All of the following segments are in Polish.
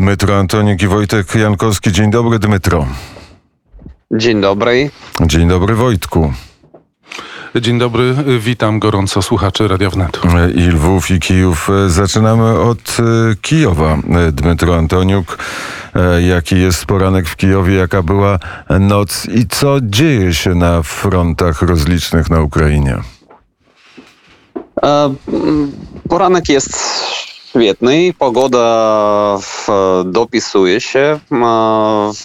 Dmytro Antoniuk i Wojtek Jankowski. Dzień dobry, Dmytro. Dzień dobry. Dzień dobry, Wojtku. Dzień dobry, witam gorąco słuchaczy Radia Wnet. I Lwów, i Kijów. Zaczynamy od e, Kijowa. Dmytro Antoniuk, e, jaki jest poranek w Kijowie, jaka była noc i co dzieje się na frontach rozlicznych na Ukrainie? E, poranek jest świetny. Pogoda dopisuje się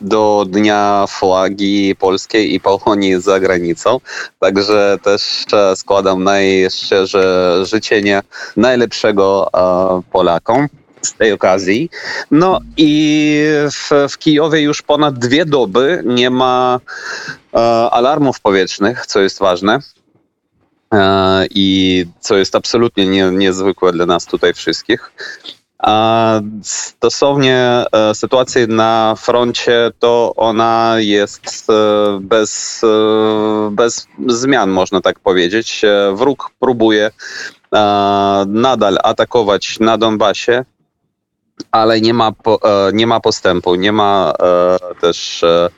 do Dnia Flagi Polskiej i Polonii za granicą. Także też składam najszczerze życzenie najlepszego Polakom z tej okazji. No i w, w Kijowie już ponad dwie doby nie ma alarmów powietrznych, co jest ważne. E, i co jest absolutnie nie, niezwykłe dla nas tutaj wszystkich. A stosownie e, sytuacji na froncie, to ona jest e, bez, bez zmian, można tak powiedzieć. Wróg próbuje nadal atakować na Donbasie ale nie ma, e, nie ma postępu, nie ma e, też e,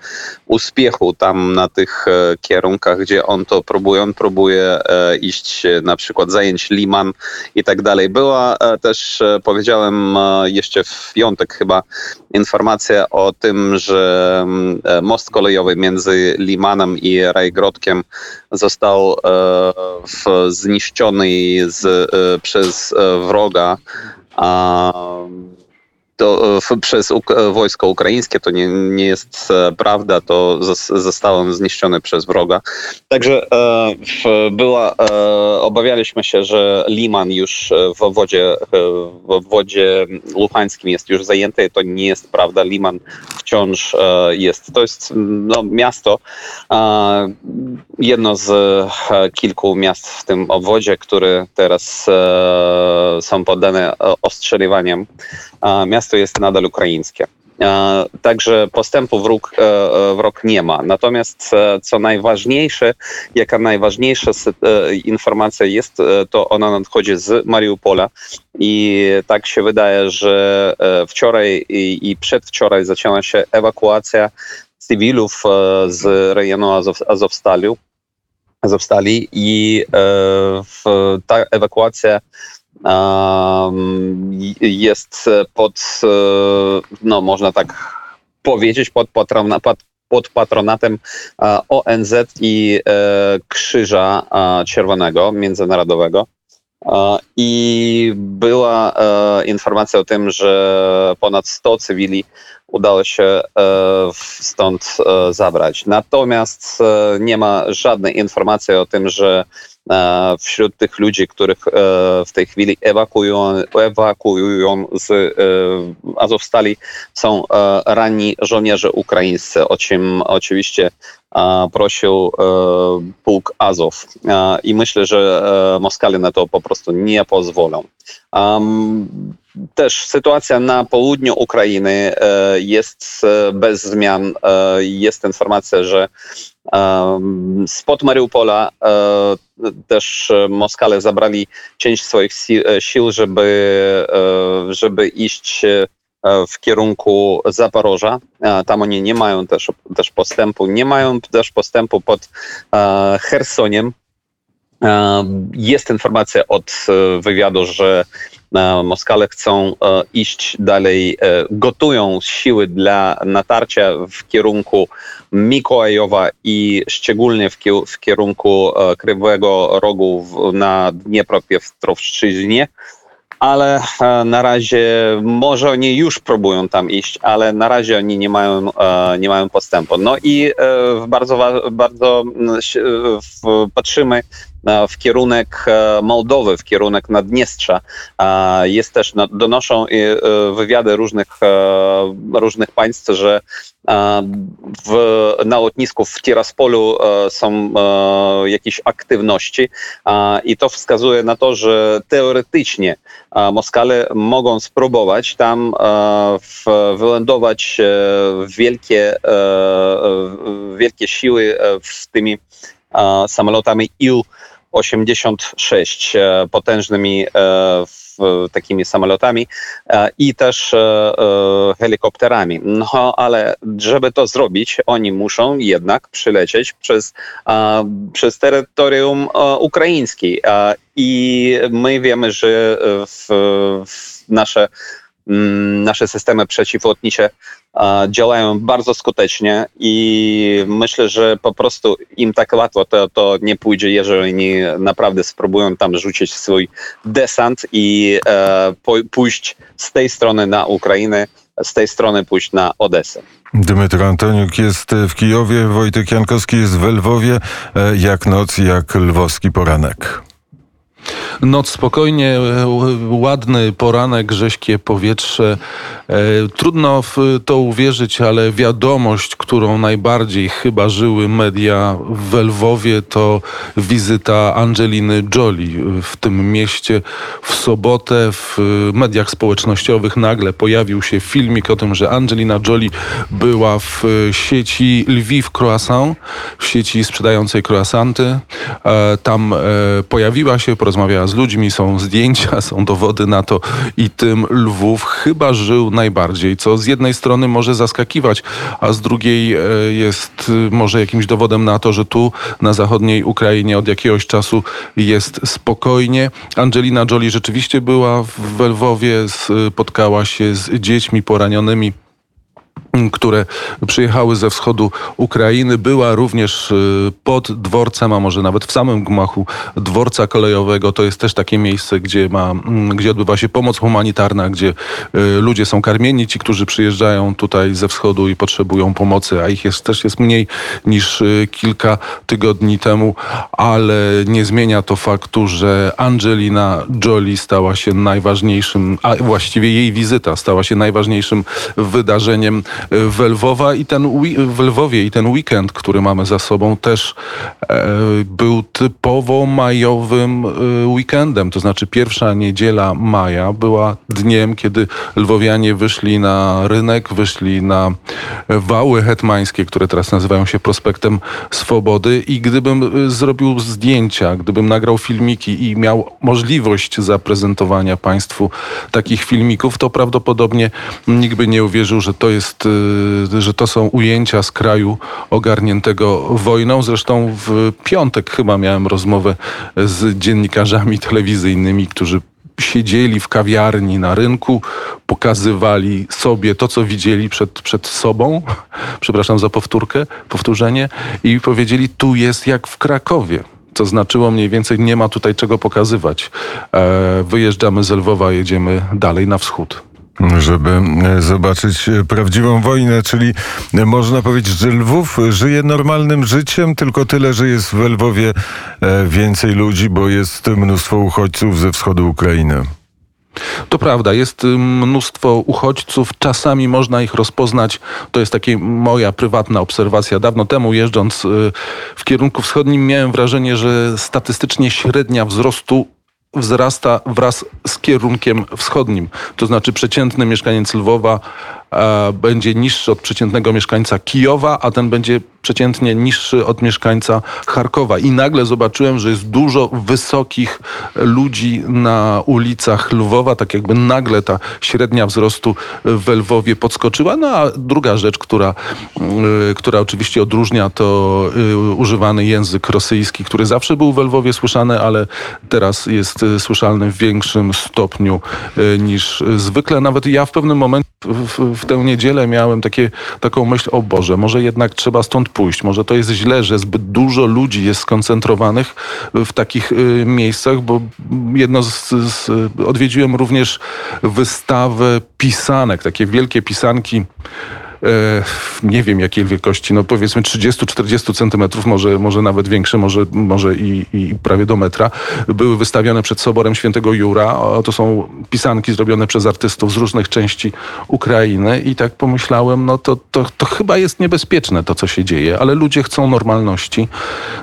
uspiechu tam na tych kierunkach, gdzie on to próbuje. On próbuje iść na przykład zająć Liman i tak dalej. Była też, powiedziałem jeszcze w piątek chyba, informacja o tym, że most kolejowy między Limanem i Rajgrodkiem został zniszczony z, przez wroga to e, przez e, wojsko ukraińskie, to nie, nie jest e, prawda, to zostało zniszczone przez wroga. Także była, obawialiśmy się, że Liman już w obwodzie, w obwodzie luhańskim jest już zajęty, to nie jest prawda, Liman wciąż jest. To jest no, miasto, jedno z kilku miast w tym obwodzie, które teraz są poddane ostrzeliwaniom. Miasto miasto jest nadal ukraińskie. E, także postępu wróg, e, e, wróg nie ma. Natomiast co najważniejsze, jaka najważniejsza informacja jest, to ona nadchodzi z Mariupola i tak się wydaje, że wczoraj i przedwczoraj zaczęła się ewakuacja cywilów z rejonu Azow, Azowstali, Azowstali i ta ewakuacja jest pod, e, no można tak powiedzieć, pod, pod, pod patronatem e, ONZ i e, Krzyża Czerwonego Międzynarodowego. I była informacja o tym, że ponad 100 cywili udało się stąd zabrać. Natomiast nie ma żadnej informacji o tym, że E, wśród tych ludzi, których e, w tej chwili ewakuują, ewakuują z e, Azowstali są ranni żołnierze ukraińscy, o czym oczywiście prosił pułk Azow. I myślę, że Moskale na to po prostu nie pozwolą. Też sytuacja na południu Ukrainy jest bez zmian. Jest informacja, że spod Mariupola też Moskale zabrali część swoich sił, żeby, żeby iść w kierunku Zaporoża. Tam oni nie mają też, też postępu. Nie mają też postępu pod Chersoniem. Jest informacja od wywiadu, że Moskale chcą iść dalej, gotują siły dla natarcia w kierunku Mikołajowa i szczególnie w, kierunku Krywego Rogu na Dniepropietrowszczyźnie ale e, na razie może oni już próbują tam iść, ale na razie oni nie mają, e, nie mają postępu. No i e, bardzo, bardzo patrzymy w kierunek Mołdowy, w kierunek Naddniestrza. Jest też, donoszą wywiady różnych, różnych państw, że w, na lotnisku w Tiraspolu są jakieś aktywności i to wskazuje na to, że teoretycznie Moskale mogą spróbować tam wylądować wielkie, wielkie siły w tymi samolotami IL-86 potężnymi takimi samolotami i też helikopterami. No ale żeby to zrobić, oni muszą jednak przylecieć przez, przez terytorium ukraińskie. I my wiemy, że w, w nasze nasze systemy przeciwlotnicze działają bardzo skutecznie i myślę, że po prostu im tak łatwo to, to nie pójdzie, jeżeli naprawdę spróbują tam rzucić swój desant i e, pójść z tej strony na Ukrainę, z tej strony pójść na Odesę. Dmytro Antoniuk jest w Kijowie, Wojtek Jankowski jest w Lwowie. E, jak noc, jak lwowski poranek. Noc spokojnie, e, ładny poranek, rześkie powietrze. E, trudno w to uwierzyć, ale wiadomość, którą najbardziej chyba żyły media w Lwowie, to wizyta Angeliny Jolie w tym mieście. W sobotę w mediach społecznościowych nagle pojawił się filmik o tym, że Angelina Jolie była w sieci Lviv Croissant, w sieci sprzedającej croissanty. E, tam pojawiła się, porozmawiała z ludźmi, są zdjęcia, są dowody na to i tym Lwów chyba żył najbardziej, co z jednej strony może zaskakiwać, a z drugiej e, jest e, może jakimś dowodem na to, że tu na zachodniej Ukrainie od jakiegoś czasu jest spokojnie. Angelina Jolie rzeczywiście była w Lwowie, spotkała się z dziećmi poranionymi które przyjechały ze wschodu Ukrainy. Była również y, pod dworcem, a może nawet w samym gmachu dworca kolejowego. To jest też takie miejsce, gdzie, ma, mm, gdzie odbywa się pomoc humanitarna, gdzie y, ludzie są karmieni, ci, którzy przyjeżdżają tutaj ze wschodu i potrzebują pomocy, a ich jest, też jest mniej niż y, kilka tygodni temu, ale nie zmienia to faktu, że Angelina Jolie stała się najważniejszym, a właściwie jej wizyta stała się najważniejszym wydarzeniem w Lwowa i ten w Lwowie i ten weekend, który mamy za sobą też e, był typowo majowym e, weekendem, to znaczy pierwsza niedziela maja była dniem, kiedy lwowianie wyszli na rynek, wyszli na wały hetmańskie, które teraz nazywają się Prospektem Swobody. I gdybym e, zrobił zdjęcia, gdybym nagrał filmiki i miał możliwość zaprezentowania Państwu takich filmików, to prawdopodobnie nikt by nie uwierzył, że to jest Y, że to są ujęcia z kraju ogarniętego wojną. Zresztą w piątek chyba miałem rozmowę z dziennikarzami telewizyjnymi, którzy siedzieli w kawiarni na rynku, pokazywali sobie to, co widzieli przed, przed sobą, przepraszam za powtórkę, powtórzenie, i powiedzieli, tu jest jak w Krakowie. Co znaczyło mniej więcej, nie ma tutaj czego pokazywać. E, wyjeżdżamy z Lwowa, jedziemy dalej na wschód żeby e, zobaczyć e, prawdziwą wojnę, czyli e, można powiedzieć, że Lwów żyje normalnym życiem, tylko tyle, że jest w Lwowie więcej ludzi, bo jest mnóstwo uchodźców ze wschodu Ukrainy. To prawda, jest y, mnóstwo uchodźców, czasami można ich rozpoznać. To jest taka moja prywatna obserwacja. Dawno temu jeżdżąc y, w kierunku wschodnim miałem wrażenie, że statystycznie średnia wzrostu wzrasta wraz z kierunkiem wschodnim. To znaczy przeciętny mieszkaniec Lwowa będzie niższy od przeciętnego mieszkańca Kijowa, a ten będzie przeciętnie niższy od mieszkańca Charkowa. I nagle zobaczyłem, że jest dużo wysokich ludzi na ulicach Lwowa, tak jakby nagle ta średnia wzrostu w Lwowie podskoczyła. No a druga rzecz, która, y, która oczywiście odróżnia, to y, używany język rosyjski, który zawsze był w Lwowie słyszany, ale teraz jest y, słyszalny w większym stopniu niż zwykle. Nawet ja w pewnym momencie w tę niedzielę miałem takie, taką myśl, o Boże, może jednak trzeba stąd pójść. Może to jest źle, że zbyt dużo ludzi jest skoncentrowanych w takich y, miejscach, bo jedno z, z, odwiedziłem również wystawę pisanek, takie wielkie pisanki nie wiem jakiej wielkości, no powiedzmy 30-40 centymetrów, może, może nawet większe, może, może i, i prawie do metra, były wystawione przed Soborem Świętego Jura. To są pisanki zrobione przez artystów z różnych części Ukrainy i tak pomyślałem, no to, to, to chyba jest niebezpieczne to, co się dzieje, ale ludzie chcą normalności.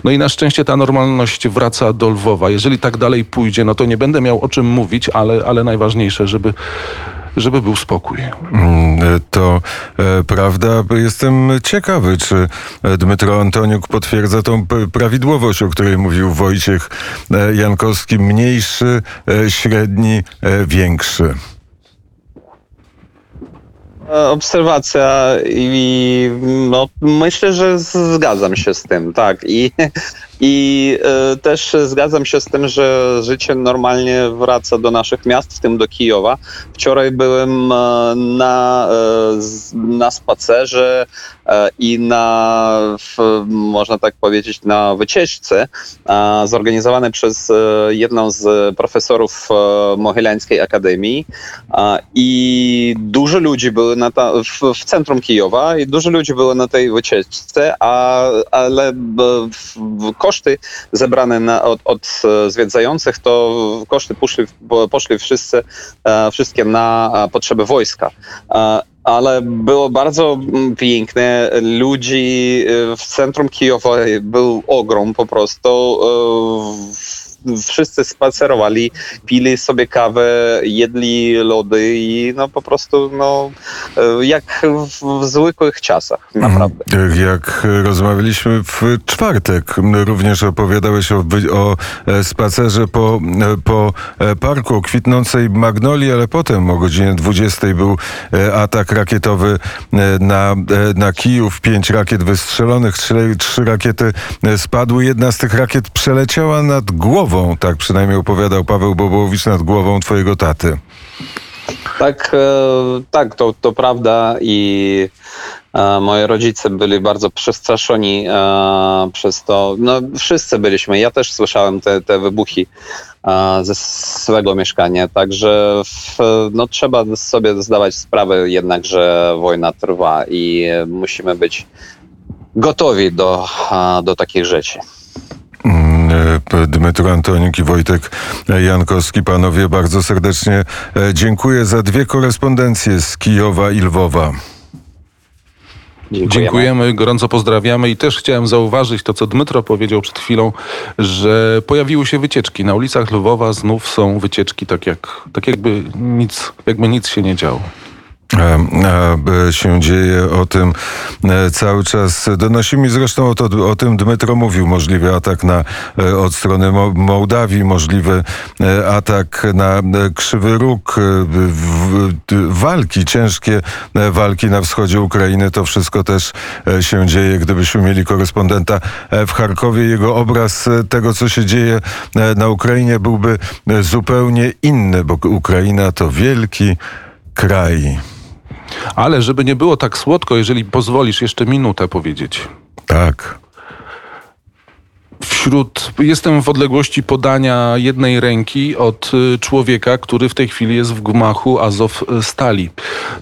No i na szczęście ta normalność wraca do Lwowa. Jeżeli tak dalej pójdzie, no to nie będę miał o czym mówić, ale, ale najważniejsze, żeby żeby był spokój. Mm, to e, prawda. Jestem ciekawy, czy e, Dmytro Antoniuk potwierdza tą prawidłowość, o której mówił Wojciech e, Jankowski. Mniejszy, e, średni, e, większy. E, Obserwacja i no, myślę, że zgadzam się z tym, tak. I, i e, też zgadzam się z tym, że życie normalnie wraca do naszych miast, w tym do Kijowa. Wczoraj byłem e, na, e, na spacerze i na, można tak powiedzieć, na wycieczce zorganizowanej przez jedną z profesorów Mohylańskiej Akademii. I dużo ludzi było na ta, w, w centrum Kijowa i dużo ludzi było na tej wycieczce, a, ale w koszty zebrane na, od, od e, zwiedzających, to koszty poszli, po- poszli wszyscy, e, wszystkie na e, potrzeby wojska. Ale było bardzo mm, piękne. Ludzi w centrum Kijowa był ogrom po prostu. Wszyscy spacerowali, pili sobie kawę, jedli lody i no po prostu no e, jak w, w zwykłych czasach, naprawdę. Mhm. Jak rozmawialiśmy w czwartek, również opowiadałeś o, o e, spacerze po, e, po parku kwitnącej magnolii, ale potem o godzinie 20 był atak rakietowy na, na Kijów. Pięć rakiet wystrzelonych, trzy, trzy rakiety spadły. Jedna z tych rakiet przeleciała nad głową, tak przynajmniej opowiadał Paweł Bobołowicz, nad głową twojego taty. Tak, e, tak, to, to prawda i e, moi rodzice byli bardzo przestraszeni e, przez to. No, wszyscy byliśmy. Ja też słyszałem te, te wybuchy ze swego mieszkania, także w, no, trzeba sobie zdawać sprawę jednak, że wojna trwa i musimy być gotowi do, do takich rzeczy. Dmytro Antoniuk i Wojtek Jankowski. Panowie, bardzo serdecznie e, dziękuję za dwie korespondencje z Kijowa i Lwowa. Dziękujemy. Dziękujemy, gorąco pozdrawiamy i też chciałem zauważyć to, co Dmytro powiedział przed chwilą, że pojawiły się wycieczki. Na ulicach Lwowa znów są wycieczki, tak, jak, tak jakby, nic, jakby nic się nie działo. A e, się dzieje o tym e, cały czas. Donosi mi zresztą o, to, o tym Dmytro mówił. Możliwy atak na, e, od strony Mo, Mołdawii, możliwy e, atak na e, Krzywy Róg, e, walki, ciężkie e, walki na wschodzie Ukrainy. To wszystko też e, się dzieje. Gdybyśmy mieli korespondenta e, w Charkowie, jego obraz e, tego, co się dzieje e, na Ukrainie byłby e, zupełnie inny, bo Ukraina to wielki kraj. Ale żeby nie było tak słodko, jeżeli pozwolisz jeszcze minutę powiedzieć. Tak. Wśród, jestem w odległości podania jednej ręki od y, człowieka, który w tej chwili jest w gmachu Azow Stali.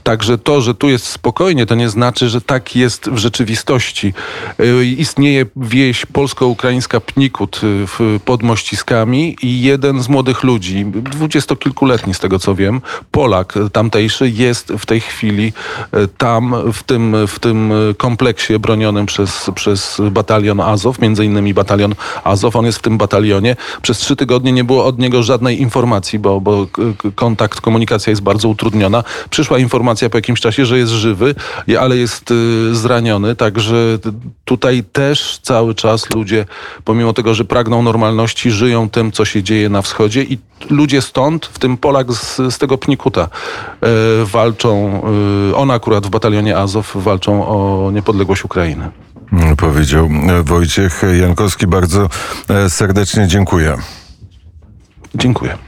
Także to, że tu jest spokojnie, to nie znaczy, że tak jest w rzeczywistości. Y, Istnieje wieś polsko-ukraińska Pnikut y, pod Mościskami i jeden z młodych ludzi, dwudziestokilkuletni z tego co wiem, Polak tamtejszy, jest w tej chwili y, tam, w tym, w tym y, kompleksie bronionym przez, przez batalion Azow, między innymi batalion Azow. On jest w tym batalionie. Przez trzy tygodnie nie było od niego żadnej informacji, bo, bo kontakt, komunikacja jest bardzo utrudniona. Przyszła informacja po jakimś czasie, że jest żywy, ale jest y, zraniony, także tutaj też cały czas ludzie, pomimo tego, że pragną normalności, żyją tym, co się dzieje na wschodzie i ludzie stąd, w tym Polak z, z tego Pnikuta, y, walczą, y, on akurat w batalionie Azow walczą o niepodległość Ukrainy. Powiedział Wojciech Jankowski. Bardzo e, serdecznie dziękuję. Dziękuję.